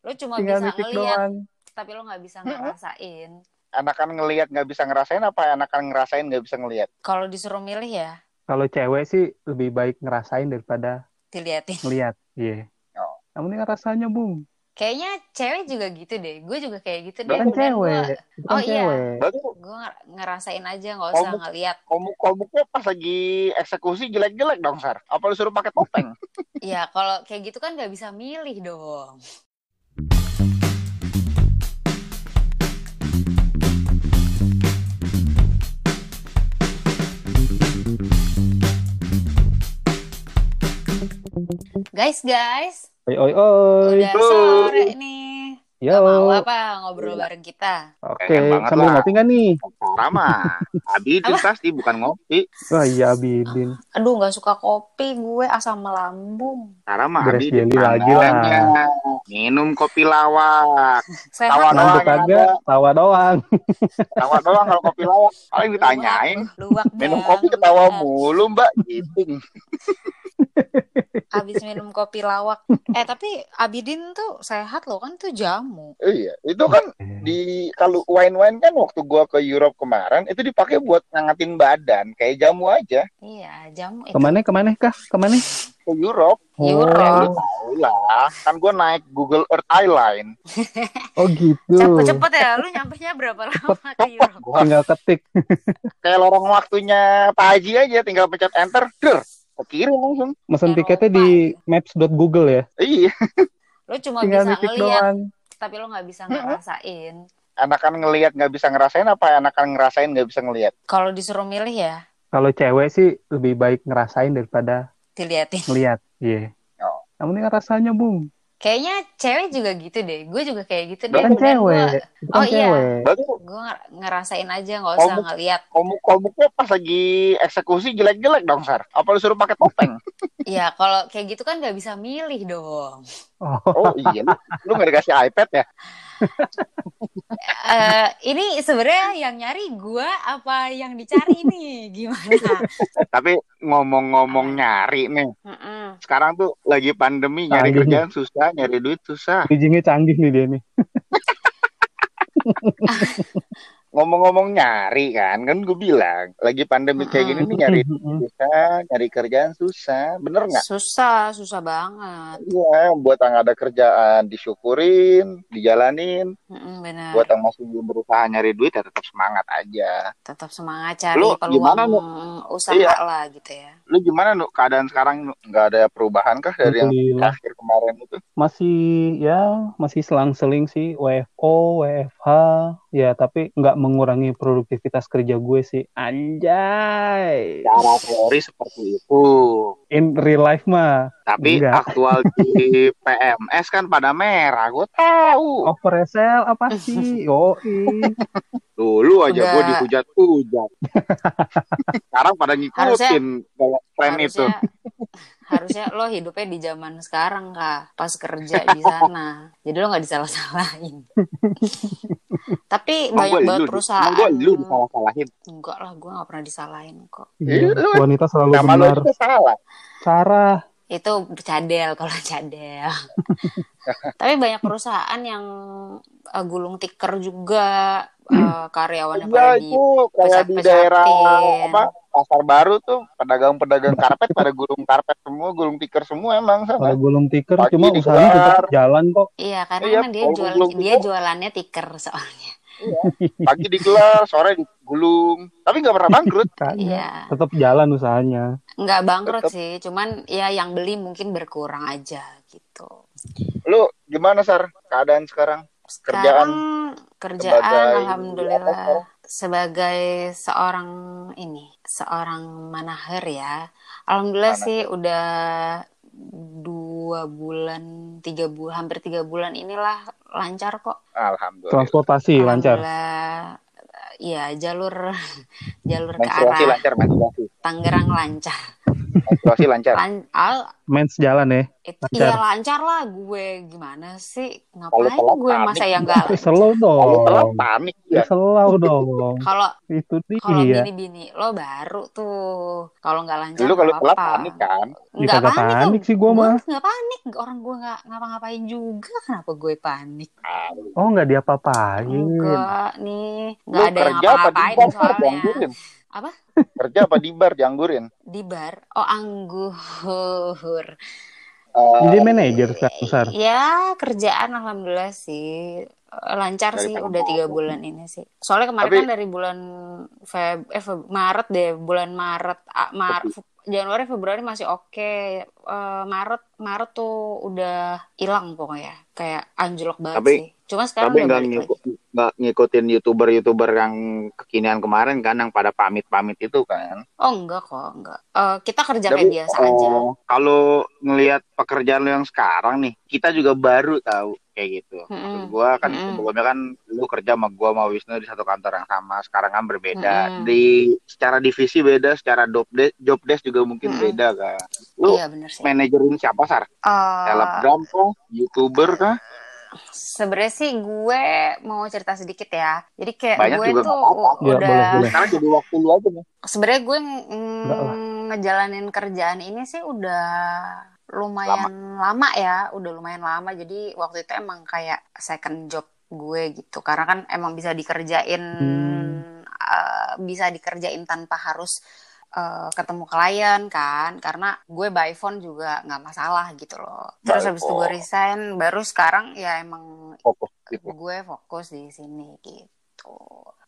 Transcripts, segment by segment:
Lu cuma tinggal bisa doang. tapi lu nggak bisa ngerasain. Enakan ngelihat nggak bisa ngerasain apa enakan ngerasain nggak bisa ngelihat? Kalau disuruh milih ya, Kalau cewek sih lebih baik ngerasain daripada diliatin. ngeliat. Iya. Oh. Namun ini rasanya, Bung. Kayaknya cewek juga gitu deh. Gue juga kayak gitu deh. Kan Dan cewek. gua- Itu kan Oh, iya. cewek. Berarti gue ngerasain aja nggak usah Komuk. ngeliat komuk-komuknya pas lagi eksekusi jelek-jelek dong, Sar. Apa lu suruh pakai topeng? ya kalau kayak gitu kan nggak bisa milih dong guys guys. Oi, oi, oi. udah sore nih Yo. Gak mau apa ngobrol bareng kita Oke, banget sambil ngopi nggak nih? Sama. Abi itu Apa? pasti bukan ngopi. Wah iya, Bidin. aduh nggak suka kopi gue asam melambung Sarah mah Beres Abi jelly di lagi lah. Minum kopi lawak. sehat Tawa doang kagak, tawa doang. Tawa doang kalau kopi lawak. Paling ditanyain. luwak Minum bang, kopi ketawa luwak. mulu mbak gitu. abis minum kopi lawak eh tapi Abidin tuh sehat loh kan tuh jamu Iya, itu kan di kalau wine-wine kan waktu gua ke Europe kemarin itu dipakai buat ngangetin badan kayak jamu aja iya jamu itu Ke mana, ke mana kah? Ke mana? ke Europe. Europe. Ya, lu Oh, tahu lah, kan gua naik Google Earth Island. oh gitu. cepet-cepet ya lu nyampe nya berapa lama ke Cepet Europe gua Tinggal ketik. kayak lorong waktunya Pak Haji aja tinggal pencet enter, der, kekirim langsung. Mesen tiketnya di maps.google ya. Iya, lu cuma Tinggal bisa ngeliat doang. tapi lu nggak bisa ngerasain enakan ngelihat nggak bisa ngerasain apa enakan ngerasain nggak bisa ngelihat? kalau disuruh milih ya Kalau cewek sih lebih baik ngerasain daripada diliatin ngeliat. Iya. Oh. Namun ini rasanya, Bung. Kayaknya cewek juga gitu deh gue juga kayak gitu deh kan Dan cewek. gua- Itu kan Oh, iya. cewek. Berarti gue ngerasain aja nggak usah Komuk. ngeliat komuk-komuknya pas lagi eksekusi jelek-jelek dong, Sar. Apa lu suruh pakai topeng? ya kalau kayak gitu kan nggak bisa milih dong Oh, Oh iya, lu, lu nggak dikasih iPad ya? Eh ini sebenarnya yang nyari gue apa yang dicari nih gimana Tapi ngomong-ngomong nyari nih, Mm-mm. sekarang tuh lagi pandemi nyari Canggih kerjaan susah, nyari duit susah. bridgingnya canggih nih dia nih. Ngomong-ngomong nyari kan, kan gue bilang lagi pandemi kayak gini nih nyari susah, nyari kerjaan susah, bener nggak? susah susah banget Iya, buat yang ada kerjaan disyukurin, dijalanin. Benar Buat yang masih berusaha nyari duit ya tetap semangat aja. tetap semangat cari Lu peluang gimana, Nu? usaha Iya. lah gitu ya Lu gimana nu keadaan sekarang nggak ada perubahan kah dari yang akhir kemarin itu? Masih ya masih selang-seling sih WFO, WFH. Ya tapi nggak mengurangi produktivitas kerja gue sih. Anjay. Cara teori seperti itu. In real life mah Tapi Enggak. aktual di PMS kan pada merah, gue tahu. oversell apa sih? Yoi. Dulu aja gue dihujat-hujat. Sekarang pada ngikutin gaya tren itu. Harusnya lo hidupnya di zaman sekarang kak. Pas kerja di sana. Jadi lo nggak disalah-salahin. Tapi banyak banget perusahaan gue lu disalah-salahin. enggak lah gue nggak pernah disalahin kok. Iya, Lu wanita selalu Nama benar. juga salah. Sarah. itu cadel kalau cadel. Tapi banyak perusahaan yang uh, gulung tikar juga uh, karyawannya pada di itu kayak di daerah apa pasar baru tuh pedagang-pedagang karpet pada gulung karpet semua, gulung tikar semua emang Kalau sama. gulung tikar Pagi cuma usahanya tetap jalan kok. iya karena Iya, kan dia jual gulung dia jualannya tikar soalnya Pagi digelar, sore digulung. Tapi nggak pernah bangkrut. Iya Tetap jalan usahanya. nggak bangkrut Tetep. sih cuman ya yang beli mungkin berkurang aja gitu Lu gimana Sar keadaan sekarang? sekarang Kerjaan kerjaan alhamdulillah sekarang? Sebagai seorang ini seorang manaher ya alhamdulillah sih udah dua bulan tiga bulan hampir tiga bulan inilah lancar kok Alhamdulillah. Transportasi lancar. alhamdulillah ya jalur jalur ke arah lancar, menstruasi. Tangerang lancar menstruasi lancar Lan- al- Mens jalan ya. itu Lancar. iya lancar lah gue gimana sih Kalau ngapain telat gue panik. masa yang enggak kalau telat dong. panik Ya, ya dong. kalau Itu kalau dia. bini-bini lo baru tuh kalau nggak lancar lu kalau nggak telat panik kan Ya, nggak panik, panik sih gua mah. nggak panik orang gue nggak ngapa-ngapain juga kenapa gue panik Oh, nggak diapa-apain. enggak nih nggak ada yang ngapa-ngapain soalnya Apa? kerja apa? Di bar dianggurin? Di bar. Oh anggur. Eh, Jadi manajer sekarang, Sar. ya kerjaan alhamdulillah sih. Lancar Dari sih tahun udah tiga bulan ini sih. Soalnya kemarin Tapi- kan dari bulan Feb eh Feb- Maret deh bulan Maret ah, Mar Januari Februari masih oke. Eh, Maret Maret tuh udah hilang pokoknya. Kayak anjlok banget Tapi- sih. Cuma sekarang tapi udah nggak balik ngikut lagi nggak ngikutin youtuber youtuber yang kekinian kemarin kan yang pada pamit pamit itu kan? Oh enggak kok enggak. Eh, kita kerja Tapi, kayak biasa aja. oh, kalau ngelihat pekerjaan lu yang sekarang nih kita juga baru tahu kayak gitu. Mm-mm. Maksud gua kan Mm-mm. sebelumnya kan lu kerja sama gua sama Wisnu di satu kantor yang sama sekarang kan berbeda. Mm-mm. di secara divisi beda secara job desk job desk juga mungkin Mm-mm. beda kan. Lu iya bener sih. manajerin siapa sar? Eh, selebgram kah? Youtuber kah Sebenarnya sih gue mau cerita sedikit ya. Jadi kayak Banyak gue juga tuh apa-apa. Ya, udah boleh, boleh. sekarang jadi waktu lu aja nih sebenarnya gue mm, ngejalanin kerjaan ini sih udah lumayan lama. ya, udah lumayan lama. Jadi waktu itu emang kayak second job gue gitu. Karena kan emang bisa dikerjain Hmm. eh, bisa dikerjain tanpa harus eh, ketemu klien kan karena gue by phone juga nggak masalah gitu loh terus habis itu gue resign baru sekarang ya emang fokus gitu gue fokus di sini gitu.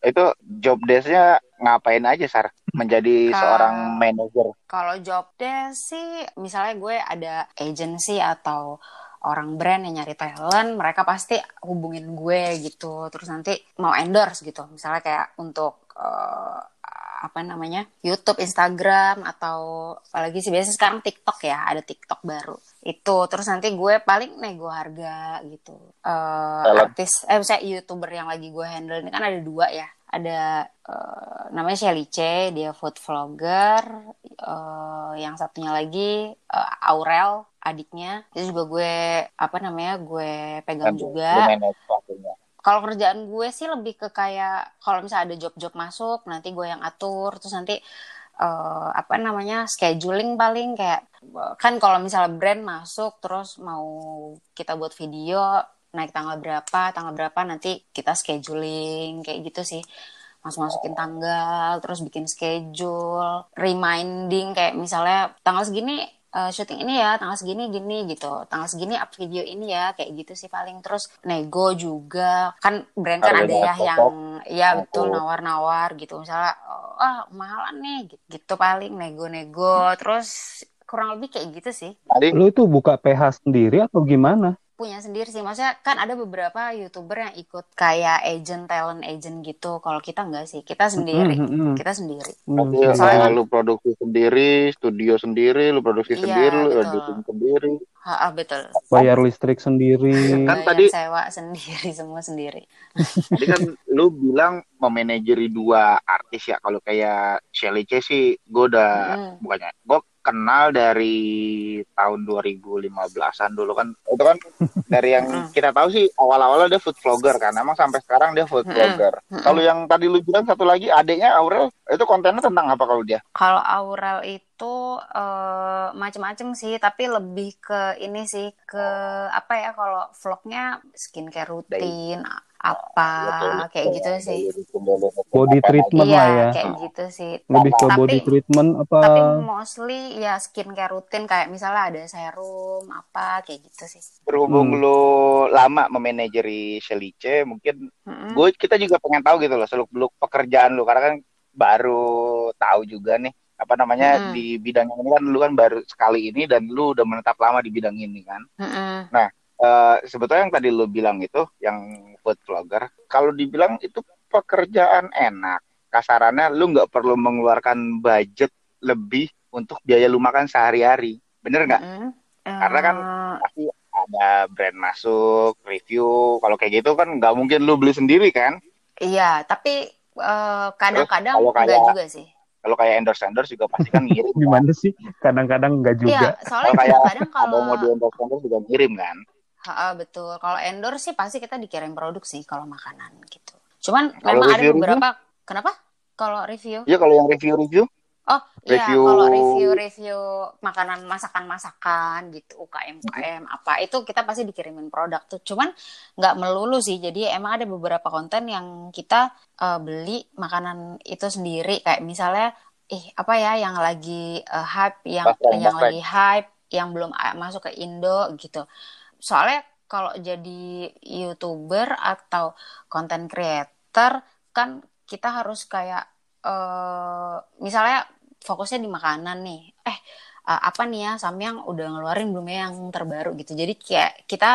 itu job desknya ngapain aja sar menjadi Ka- seorang manajer Kalau job desk sih, misalnya gue ada agency atau orang brand yang nyari talent, mereka pasti hubungin gue gitu. Terus nanti mau endorse gitu. Misalnya kayak untuk eh, apa namanya YouTube, Instagram atau apalagi sih biasanya sekarang TikTok ya, ada TikTok baru. Itu terus nanti gue paling nego harga gitu. Eh, Talent. artis, eh misalnya youtuber yang lagi gue handle ini kan ada dua ya. Ada eh, namanya Shelly C, dia food vlogger. Eh, yang satunya lagi eh, Aurel, adiknya. Itu juga gue apa namanya gue pegang Lu juga manage waktunya. Kalau kerjaan gue sih lebih ke kayak kalau misalnya ada job-job masuk nanti gue yang atur. Terus nanti eh, apa namanya scheduling paling kayak kan kalau misalnya brand masuk terus mau kita buat video naik tanggal berapa tanggal berapa nanti kita scheduling kayak gitu sih. Masuk masukin tanggal terus bikin schedule reminding kayak misalnya tanggal segini eh, syuting ini ya tanggal segini gini gitu. Tanggal segini up video ini ya kayak gitu sih paling. Terus nego juga. Kan brand kan ada ya yang ya betul nawar-nawar gitu. Misalnya oh, ah mahalan nih gitu, gitu paling nego-nego. Terus kurang lebih kayak gitu sih. Tadi Lu itu buka PH sendiri atau gimana? Punya sendiri sih. Maksudnya kan ada beberapa youtuber yang ikut kayak agent talent agent gitu. Kalau kita enggak sih kita sendiri. hmm, kita sendiri. Hmm, Berarti Soalnya eh, kan- lu produksi sendiri, studio sendiri, lu produksi Iya, sendiri, lu editing sendiri. ha, ah, betul. Bayar listrik sendiri. Kan Bayar tadi- sewa sendiri semua sendiri. Tadi kan lu bilang memanajeri dua artis ya. Kalau kayak Shelly C sih, gue udah Mm. bukannya, gue kenal dari tahun 2015-an dulu kan. Itu kan dari yang Mm. kita tahu sih awal-awalnya dia food vlogger kan. Emang sampai sekarang dia food Mm-mm. vlogger. Mm-mm. Kalau yang tadi lu bilang satu lagi adiknya Aurel, itu kontennya tentang apa kalau dia? Kalau Aurel itu eh, macem-macem sih, tapi lebih ke ini sih ke apa ya kalau vlognya skincare rutin apa kayak gitu sih. Body treatment Iya lah ya. kayak gitu sih. Lebih ke Tapi- body treatment apa? Tapi mostly ya skincare rutin kayak misalnya ada serum apa kayak gitu sih. Berhubung Hmm. lu lama memanajeri Shelly C, mungkin Mm-mm. gue kita juga pengen tahu gitu loh seluk beluk pekerjaan lu karena kan baru tahu juga nih apa namanya Mm-mm. di bidang ini kan lu kan baru sekali ini dan lu udah menetap lama di bidang ini kan Mm-mm. Eh, sebetulnya yang tadi lu bilang itu yang food vlogger kalau dibilang itu pekerjaan enak kasarannya lu nggak perlu mengeluarkan budget lebih untuk biaya lu makan sehari-hari bener nggak Mm-mm. Karena kan- Eh, pasti ada brand masuk review kalau kayak gitu kan nggak mungkin lu beli sendiri kan iya tapi eh, kadang-kadang kalau enggak kayak- juga sih. Kalau kayak endorse endorse juga pasti kan ngirim. kan. Gimana sih? Kadang-kadang nggak juga. Iya, soalnya Kalau kayak kadang-kadang Kalau mau di endorse endorse juga ngirim kan. Ha, betul. Kalau endorse sih pasti kita dikirim produk sih kalau makanan gitu. Cuman Kalau memang ada beberapa kenapa? Kalau review? Iya kalau yang review-review Oh, iya Review- kalau review-review makanan masakan-masakan gitu, UKM UKM apa itu kita pasti dikirimin produk tuh. Cuman nggak melulu sih. Jadi emang ada beberapa konten yang kita eh, beli makanan itu sendiri kayak misalnya ih apa ya yang lagi eh, hype yang yang lagi hype yang belum ah, masuk ke Indo gitu. Soalnya kalau jadi YouTuber atau content creator kan kita harus kayak eh misalnya fokusnya di makanan nih. Eh eh, apa nih ya Samyang udah ngeluarin belum ya yang terbaru gitu. Jadi kayak kita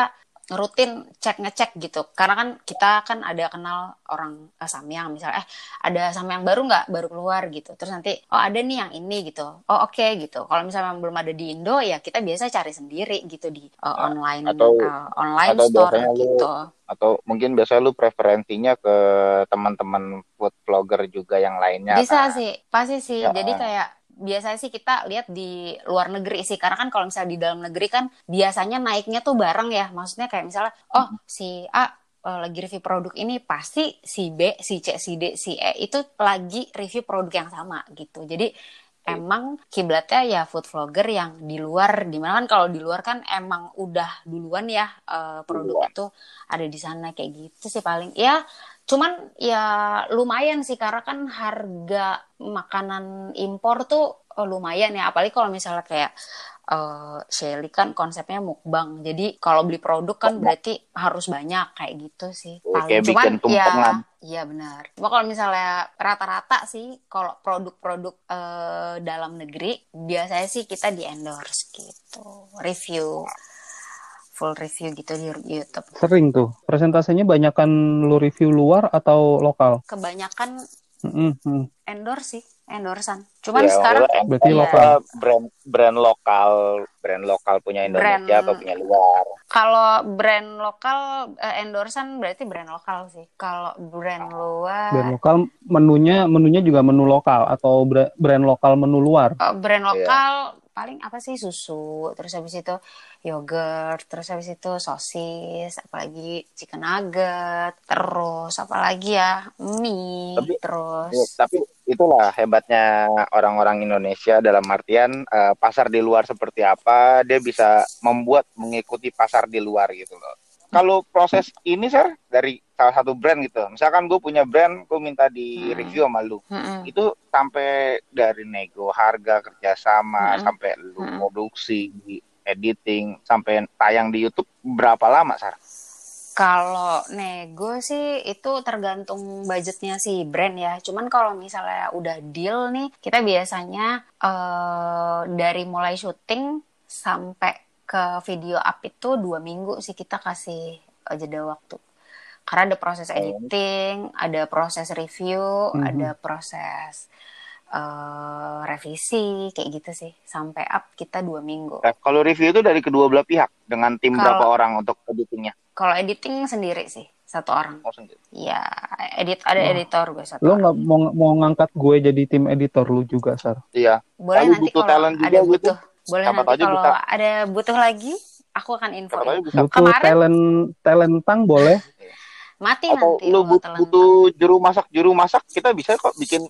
rutin cek ngecek gitu karena kan kita kan ada kenal orang eh, Samyang misalnya eh ada Samyang baru nggak baru keluar gitu terus nanti oh ada nih yang ini gitu oh oke gitu kalau misalnya belum ada di Indo ya kita biasa cari sendiri gitu di eh, online atau- eh, online atau store lu- gitu atau mungkin biasa lu preferensinya ke teman-teman food vlogger juga yang lainnya. Bisa kan? sih, pasti sih. Ya. Jadi kayak biasanya sih kita lihat di luar negeri sih. Karena kan kalau misalnya di dalam negeri kan biasanya naiknya tuh bareng ya. Maksudnya kayak misalnya oh si A eh, lagi review produk ini pasti si B si C si D si E itu lagi review produk yang sama gitu. Jadi emang kiblatnya ya food vlogger yang di luar. Di mana kan kalau di luar kan emang udah duluan ya eh, produk Duluan. itu ada di sana kayak gitu sih paling. Ya cuman ya lumayan sih karena kan harga makanan impor tuh eh, lumayan ya. Apalagi kalau misalnya kayak eh Shelly kan konsepnya mukbang. Jadi kalau beli produk kan berarti harus banyak kayak gitu sih Oh, paling kayak cuman ya iya benar. Cuma kalau misalnya rata-rata sih kalau produk-produk eh, dalam negeri biasanya sih kita di endorse gitu. Review full review gitu di YouTube Sering tuh. Presentasenya banyakan lu review luar atau lokal? kebanyakan Mm, mm. endorse sih endorsean cuman Ya, sekarang Berarti Iya. lokal. brand brand lokal brand lokal punya Indonesia Brand- atau punya luar kalau brand lokal eh, endorsean berarti brand lokal sih kalau brand luar Brand lokal menunya menunya juga menu lokal atau bra- brand lokal menu luar. eh, brand Iya. lokal paling apa sih susu terus habis itu yogurt terus habis itu sosis apalagi chicken nugget terus apalagi ya mie Tapi- terus Ya, tapi itulah hebatnya orang-orang Indonesia dalam artian eh, pasar di luar seperti apa dia bisa membuat mengikuti pasar di luar gitu loh. Kalau proses ini sir dari salah satu brand gitu, misalkan gue punya brand, gue minta di Hmm. review sama lu, Mm-mm. itu sampai dari nego harga kerjasama Hmm. sampai lu Hmm. produksi, editing, sampai tayang di YouTube berapa lama sir? Kalau nego sih itu tergantung budgetnya si brand ya. Cuman kalau misalnya udah deal nih, kita biasanya eh, dari mulai syuting sampai ke video up itu dua minggu sih kita kasih eh, jeda waktu. Karena ada proses editing, ada proses review, Mhm. ada proses eh, revisi kayak gitu sih. Sampai up kita dua minggu. Nah, kalau review itu dari kedua belah pihak dengan tim Kalau- berapa orang untuk editingnya? Kalau editing sendiri sih satu orang. Oh, sendiri. Ya, edit ada Wah. editor gue satu. Lo orang. nggak mau mau ngangkat gue jadi tim editor lu juga, Sar? Iya. Boleh Lalu nanti butuh kalau talent juga ada gitu. Boleh Siapa nanti kalau bisa. ada butuh lagi, aku akan info. Oh, Butuh kemarin- talent talentang boleh? Mati Atau nanti lu butuh juru masak juru masak kita bisa kok bikin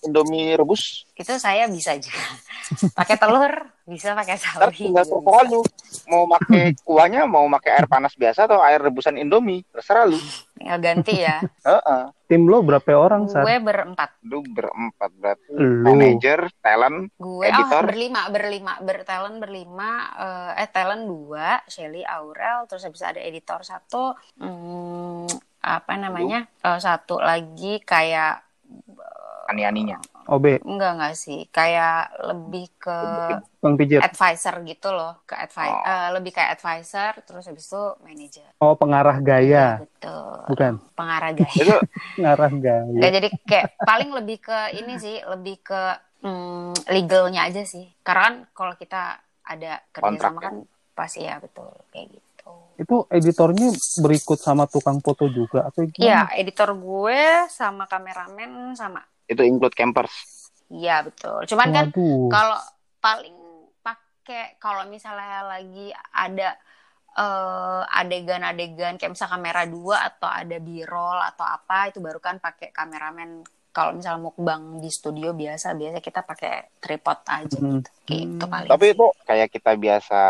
Indomie rebus. Itu saya bisa juga. pakai telur, bisa pakai sawi. tinggal terserah bisa. lu mau pakai kuahnya mau pakai air panas biasa atau air rebusan Indomie terserah lu. Tinggal ganti ya. Heeh. Tim lo berapa orang, Sar? gue berempat. Lu berempat berarti Lu. manajer, talent, Gue Editor? oh berlima, berlima, bertalent berlima, eh, eh talent dua, Shelly, Aurel, terus habis ada editor satu, hmm, apa namanya, Eh, satu lagi kayak ani-aninya. OB, enggak enggak sih, kayak lebih ke Bang Pijat. advisor gitu loh, ke advi Oh. eh, lebih kayak advisor, terus habis itu manager. Oh, pengarah gaya. Betul. Bukan. Pengarah gaya. Itu Pengarah gaya. Nggak, jadi kayak paling lebih ke ini sih, lebih ke hmm, legalnya aja sih. Karena kan kalau kita ada kerja Kontrak sama ya? kan pasti ya betul kayak gitu. Itu editornya berikut sama tukang foto juga atau Iya, gimana? editor gue sama kameramen sama. Itu include campers. Iya betul. Cuman kan kalau paling pakai kalau misalnya lagi ada eh, adegan-adegan kayak misal kamera dua atau ada b-roll atau apa itu baru kan pakai kameramen kalau misalnya mukbang di studio biasa biasa kita pakai tripod aja Hmm. gitu gitu paling Tapi itu kayak kita biasa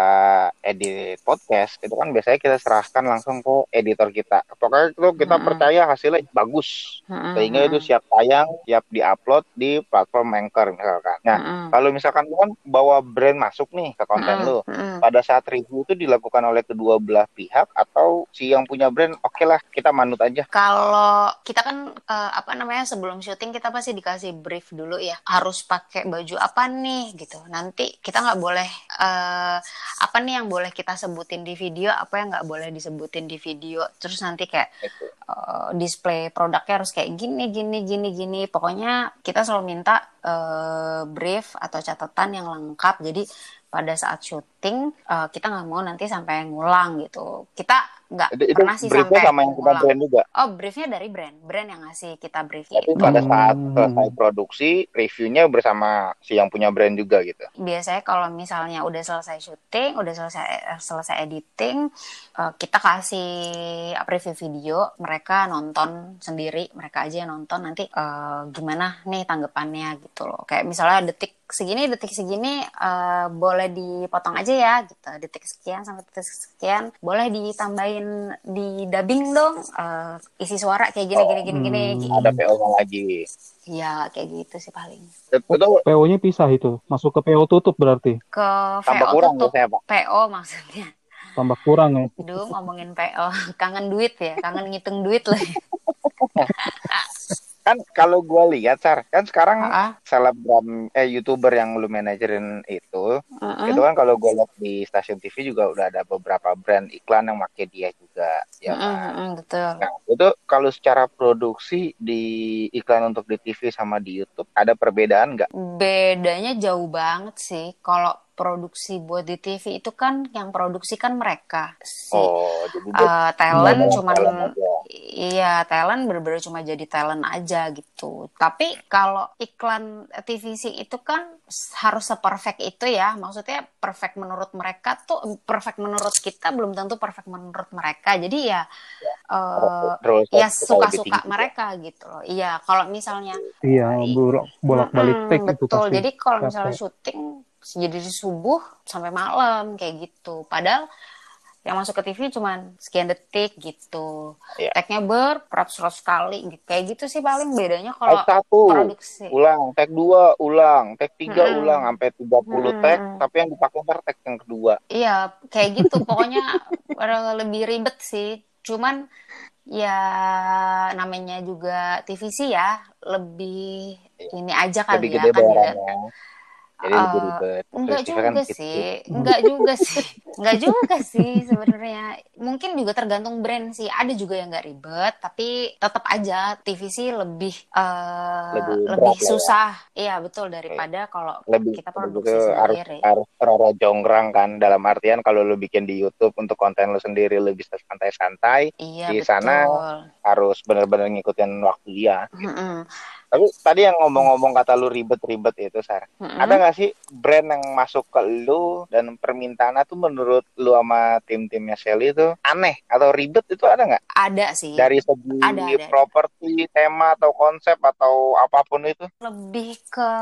edit podcast, itu kan biasanya kita serahkan langsung ke editor kita. Pokoknya itu kita Mm-mm. percaya hasilnya bagus. Mm-mm, Sehingga itu siap tayang, siap diupload di platform Anchor misalkan. Nah, mm-mm, kalau misalkan lu kan bawa brand masuk nih ke konten mm-mm, lu, mm-mm. pada saat review itu dilakukan oleh kedua belah pihak atau si yang punya brand, oke lah kita manut aja. Kalau kita kan eh, apa namanya sebelum syuting kita pasti dikasih brief dulu ya harus pakai baju apa nih gitu. Nanti kita nggak boleh eh, apa nih yang boleh kita sebutin di video, apa yang nggak boleh disebutin di video. Terus nanti kayak eh, display produknya harus kayak gini gini gini gini. Pokoknya kita selalu minta eh, brief atau catatan yang lengkap. Jadi pada saat syuting eh, kita nggak mau nanti sampai ngulang gitu. Kita nggak Itu, itu pernah sih briefnya sampai sama yang kita brand juga. Oh, briefnya dari brand, brand yang ngasih kita brief Tapi itu. pada saat Hmm. selesai produksi, reviewnya bersama si yang punya brand juga gitu. Biasanya kalau misalnya udah selesai syuting, udah selesai eh, selesai editing, eh, kita kasih preview video, mereka nonton sendiri, mereka aja yang nonton nanti eh, gimana nih tanggapannya gitu loh. Kayak misalnya detik segini, detik segini eh, boleh dipotong aja ya gitu. Detik sekian sampai detik sekian boleh ditambahin di dubbing dong eh, isi suara kayak gini gini gini gini. Hmm, gitu. Ada PO-nya lagi. Ya kayak gitu sih paling. Itu, PO-nya pisah itu. Masuk ke PO tutup berarti. Ke tambah VO kurang tutup biasanya Pak. PO maksudnya. Tambah kurang ya. Duh ngomongin PO, kangen duit ya, kangen ngitung duit lah. Kan kalau gue lihat, Sar, kan sekarang Ah, selebgram eh youtuber yang lu manajerin itu, mm-mm. itu kan kalau gue lihat di stasiun TV juga udah ada beberapa brand iklan yang pakai dia juga, ya Mm-mm, kan. mm-mm, betul. Nah, itu kalau secara produksi di iklan untuk di TV sama di YouTube ada perbedaan nggak? Bedanya jauh banget sih. Kalau produksi buat di TV itu kan yang produksi kan mereka si Oh, jadi eh, talent cuman talent. Iya talent bener-bener cuma jadi talent aja gitu. Tapi kalau iklan TVC itu kan harus seperfect itu ya. Maksudnya perfect menurut mereka tuh perfect menurut kita belum tentu perfect menurut mereka. Jadi ya eh, Terus ya suka lebih suka-suka mereka gitu loh. Iya, kalau misalnya Iya, bolak bolak-balik take itu betul. pasti. Jadi kalau misalnya syuting jadi subuh sampai malam kayak gitu. Padahal yang masuk ke TV cuman sekian detik gitu. Iya. Tag-nya beratus-ratus kali gitu. Kayak gitu sih paling bedanya kalau Tag satu, produksi. ulang, tag dua, ulang, tag tiga, Mm-mm. ulang, sampai 30 Mm-mm. tag, tapi yang dipakai ntar tag yang kedua. Iya, kayak gitu. Pokoknya lebih ribet sih. Cuman ya namanya juga TVC ya, lebih ini aja kali Lebih ya gede kan dilihat Jadi lebih Eh, ribet. Enggak kan juga gitu. sih, enggak juga sih, enggak juga sih sebenarnya. Mungkin juga tergantung brand sih. Ada juga yang enggak ribet, tapi tetap aja TVC lebih eh, Lebih lebih, ya. susah. Iya betul daripada kalau lebih kita lebih produksi harus sendiri. harus rada jonggrang kan dalam artian kalau lu bikin di YouTube untuk konten lu sendiri lebih santai-santai Iya di betul. sana harus benar-benar ngikutin waktu dia. Mm-mm. Tapi tadi yang ngomong-ngomong kata lu ribet-ribet itu Sar. Mm-mm. Ada nggak sih brand yang masuk ke lu dan permintaannya tuh menurut lu sama tim-timnya Shelly itu aneh atau ribet itu ada nggak? Ada sih. Dari segi Ada, ada. properti, tema atau konsep atau apa pun itu? lebih ke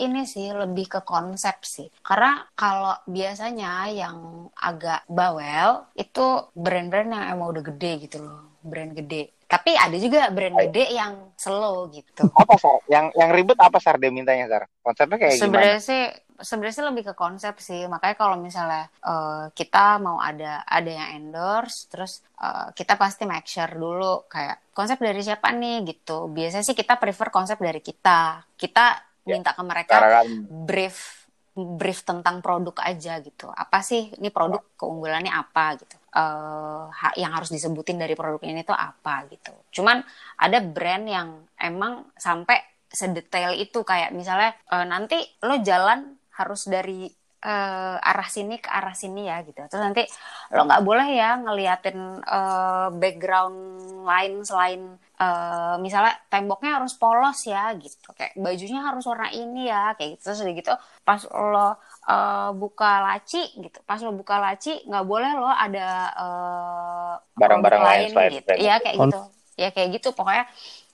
ini sih lebih ke konsep sih karena kalau biasanya yang agak bawel itu brand-brand yang emang udah gede gitu loh brand gede tapi ada juga brand Ayo. gede yang slow gitu Apa Sar? Yang yang ribet apa Sar dia mintanya Sar? Konsepnya kayak gimana? sebenarnya sih sebenarnya sih lebih ke konsep sih makanya kalau misalnya eh, kita mau ada ada yang endorse terus eh, kita pasti make sure dulu kayak konsep dari siapa nih gitu biasanya sih kita prefer konsep dari kita kita Ya, minta ke mereka kan brief brief tentang produk aja gitu. Apa sih ini produk keunggulannya apa gitu. Ha- yang harus disebutin dari produk ini tuh apa gitu. Cuman ada brand yang emang sampai sedetail itu kayak misalnya eh, nanti lo jalan harus dari eh, arah sini ke arah sini ya gitu. Terus nanti lo nggak boleh ya ngeliatin eh, background lain selain eh, misalnya temboknya harus polos ya gitu. Kayak bajunya harus warna ini ya kayak gitu. Terus udah gitu pas lo eh, buka laci gitu. Pas lo buka laci nggak boleh lo ada Barang-barang produk lain selain gitu. Iya kayak gitu. Ya kayak gitu pokoknya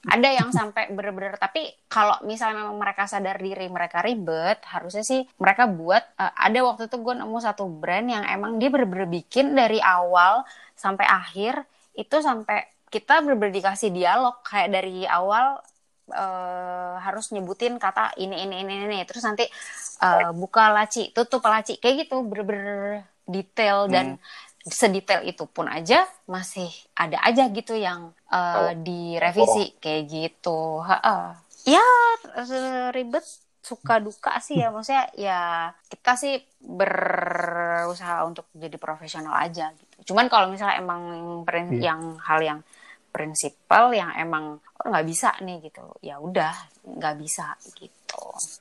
ada yang sampai bener-bener tapi kalau misalnya memang mereka sadar diri mereka ribet harusnya sih mereka buat eh, ada waktu itu gue nemu satu brand yang emang dia bener-bener bikin dari awal sampai akhir itu sampai kita bener-bener dikasih dialog kayak dari awal eh, harus nyebutin kata ini ini ini ini terus nanti eh, buka laci tutup laci kayak gitu bener-bener detail dan sedetail itu pun aja masih ada aja gitu yang eh, Oh. direvisi kayak gitu. Ha-ha. Ya eh, ribet suka duka sih ya maksudnya ya kita sih berusaha untuk jadi profesional aja gitu. Cuman kalau misalnya emang prin- Iya. yang hal yang prinsipal yang emang oh, nggak bisa nih gitu ya udah nggak bisa gitu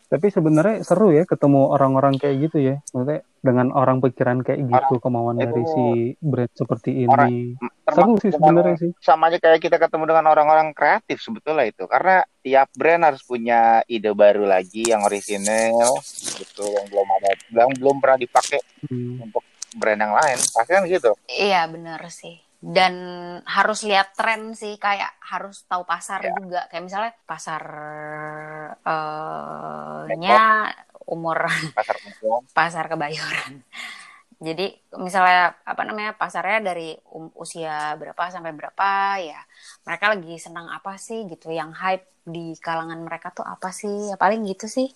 Tapi sebenarnya seru ya ketemu orang-orang kayak gitu ya. Maksudnya dengan orang pikiran kayak gitu kemauan itu dari si brand seperti orang- ini. Termasuk Seru sih sebenarnya sih. sama aja kayak kita ketemu dengan orang-orang kreatif sebetulnya itu karena tiap brand harus punya ide baru lagi yang orisinal gitu yang belum ada yang belum pernah dipakai Hmm. untuk brand yang lain pasti kan gitu Iya bener sih. Dan harus lihat tren sih, kayak harus tahu pasar Ya. juga. Kayak misalnya pasar eh, nya umur pasar umum pasar kebayoran. Jadi misalnya apa namanya pasarnya dari um- usia berapa sampai berapa ya mereka lagi senang apa sih gitu yang hype di kalangan mereka tuh apa sih ya paling gitu sih.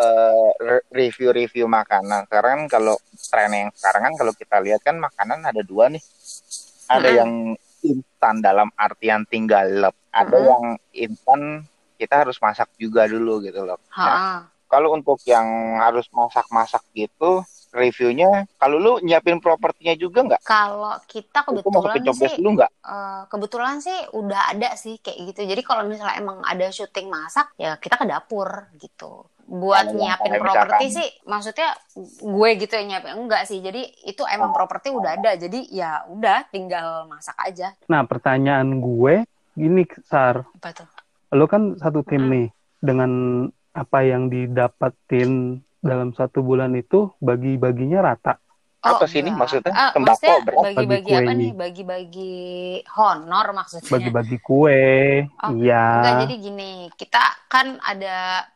Eh, re- review-review makanan. Sekarang kalau tren yang sekarang kan kalau kita lihat kan makanan ada dua nih. Ada Mm-mm. yang instan dalam artian tinggal lep. Ada Mm-mm. yang instan kita harus masak juga dulu gitu loh. Nah, Ha-ha. kalau untuk yang harus masak-masak gitu, reviewnya kalau lu nyiapin propertinya juga nggak? kalau kita kebetulan sih dulu nggak? Eh, kebetulan sih udah ada sih kayak gitu. Jadi kalau misalnya emang ada syuting masak, ya kita ke dapur gitu. Buat nyiapin properti sih, maksudnya gue gitu yang nyiapin enggak sih. Jadi itu emang properti udah ada. Jadi ya udah tinggal masak aja. Nah, pertanyaan gue gini, Sar. Apa tuh? Lo kan satu tim Mm-mm. nih dengan apa yang didapatin dalam satu bulan itu bagi-baginya rata. Apa sih ini enggak. maksudnya? Ah, Tembakau maksudnya berarti? bagi-bagi Bagi apa kue nih? Bagi-bagi honor maksudnya. Bagi-bagi kue. Oh, iya. Enggak, jadi gini, kita kan ada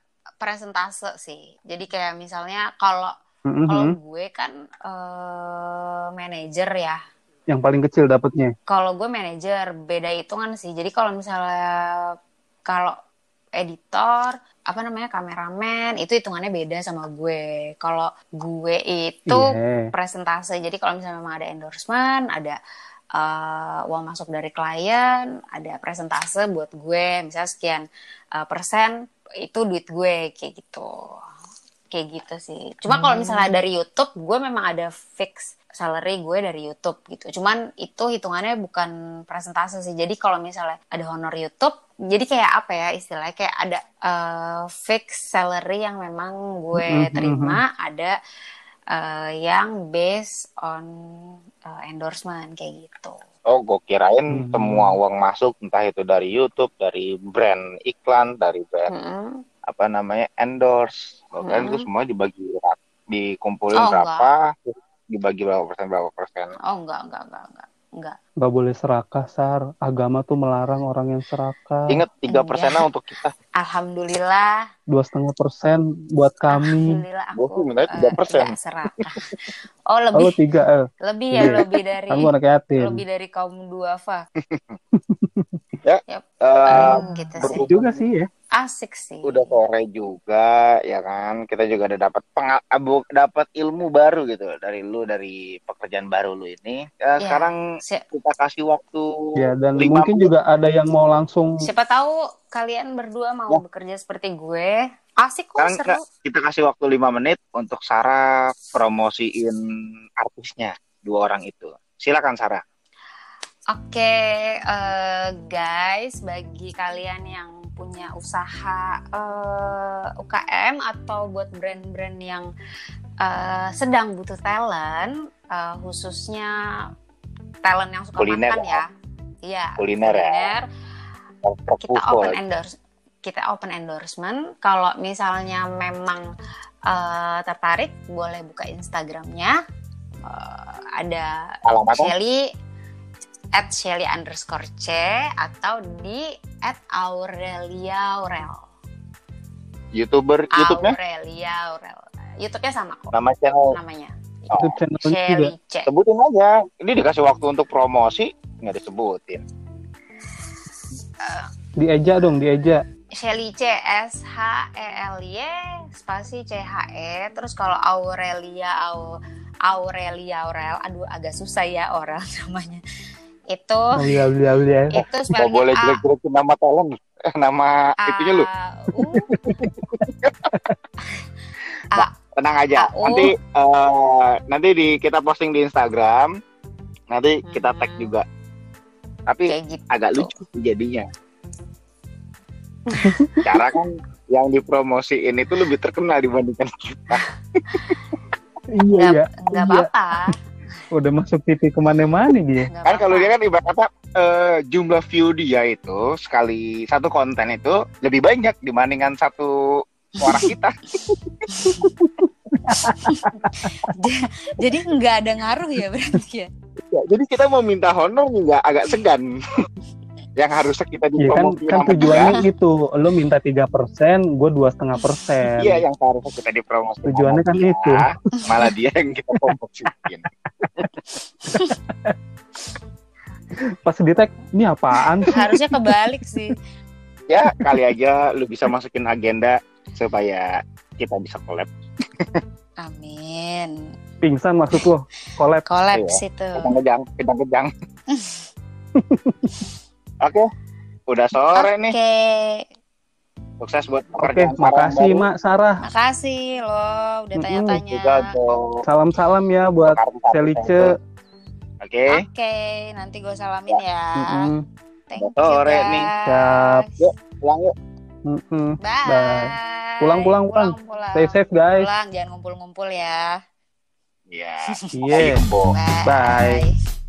presentase sih. Jadi kayak misalnya kalau Mhm. Kalau gue kan eh manajer ya. Yang paling kecil dapatnya. Kalau gue manajer beda hitungan sih. Jadi kalau misalnya kalau editor apa namanya kameramen itu hitungannya beda sama gue. Kalau gue itu Iya. presentase. Jadi kalau misalnya memang ada endorsement, ada eh, uang masuk dari klien, ada presentase buat gue, misalnya sekian eh, persen itu duit gue kayak gitu. Kayak gitu sih. Cuma kalau misalnya dari YouTube, gue memang ada fix salary gue dari YouTube gitu. Cuman itu hitungannya bukan presentase sih. Jadi kalau misalnya ada honor YouTube, jadi kayak apa ya istilahnya kayak ada eh, fix salary yang memang gue Mhm, terima, ada eh, yang based on eh, endorsement kayak gitu. Oh, gue kirain Hmm. semua uang masuk entah itu dari YouTube, dari brand iklan, dari brand Mm-mm. apa namanya endorse. Gue kirain itu Hmm. semua dibagi dikumpulin Oh, berapa, terus dibagi berapa persen berapa persen. Oh enggak enggak enggak enggak enggak. Nggak boleh serakah, Sar. Agama tuh melarang orang yang serakah. Ingat tiga Iya. persennya untuk kita. Alhamdulillah, Dua setengah persen buat kami. alhamdulillah aku eh, 3%. nggak serakah. Oh Oh, lebih tiga. Eh. lebih ya Iya. lebih dari Aku anak yatim. lebih dari kaum duafa. Ya. Yap. Eh, Hmm, gitu sih. Juga sih ya. Asik sih. udah sore juga ya kan kita juga udah dapat abu- dapat ilmu baru gitu dari lu dari pekerjaan baru lu ini Iya. Ya, sekarang Si- kita kasih waktu Ya, dan lima mungkin juga ada yang mau langsung Siapa tahu kalian berdua mau Ya. bekerja seperti gue. Asik kok Sekarang seru. kita, kita kasih waktu lima menit untuk Sarah promosiin artisnya dua orang itu silakan Sarah Oke, eh, guys, bagi kalian yang punya usaha eh, UKM atau buat brand-brand yang eh, sedang butuh talent, eh, khususnya talent yang suka Kuliner makan ya. Iya. Kuliner ya. kuliner. Kita Fokus open endorse, kita open endorsement. Kalau misalnya memang eh, tertarik, boleh buka Instagramnya. Eh, ada alamatnya Shelly at Shelly underscore C atau di at Aurelia Aurel. youtuber YouTube-nya Aurelia Aurel. YouTube-nya sama kok nama channel namanya. Itu channel juga. Shelly C. sebutin aja ini dikasih waktu untuk promosi nggak disebutin Dieja dong, dieja. Shelly C S H E L Y spasi C H E terus kalau Aurelia Au, Aurelia Aurel aduh agak susah ya Aurel namanya itu. Oh iya, iya, iya. itu spellingnya boleh A. jelek-jelekin nama talent eh, nama A. itunya lu. U A tenang aja. Nanti eh, nanti di kita posting di Instagram. Nanti kita tag Hmm. juga. Tapi gitu. agak lucu jadinya. Cara kan yang dipromosiin itu lebih terkenal dibandingkan kita. Iya, iya. nggak Iya. apa-apa Udah masuk TV ke mana-mana dia. nggak kan kalau dia kan ibarat kata eh, jumlah view dia itu sekali satu konten itu lebih banyak dibandingkan satu suara kita. Jadi nggak ada ngaruh ya berarti ya? Ya, jadi kita mau minta honor juga agak segan yang harusnya kita Iya kan, kan tujuannya gitu. Lo minta tiga persen, gue dua setengah persen. iya yang seharusnya kita dipromosi sama Tujuannya kan dia, itu. malah dia yang kita promosiin Pas tag, ini apaan? harusnya kebalik sih ya kali aja lu bisa masukin agenda supaya kita bisa collab amin Pingsan maksud lo? Collab. kolaps Iya. itu kejang-kejang kejang-kejang oke udah sore oke nih sukses buat Oke, pekerjaan makasih baru. Mak Sarah. makasih lo udah tanya-tanya tuh Salam-salam ya buat Selice. oke oke nanti gue salamin ya Mm-mm, thank you sore guys nih. Siap. Yuk, pulang yuk mm-mm. bye Bye. Pulang, pulang, pulang. pulang Stay safe guys. pulang jangan ngumpul-ngumpul ya Iya. Ayo, Bo. bye, Bye.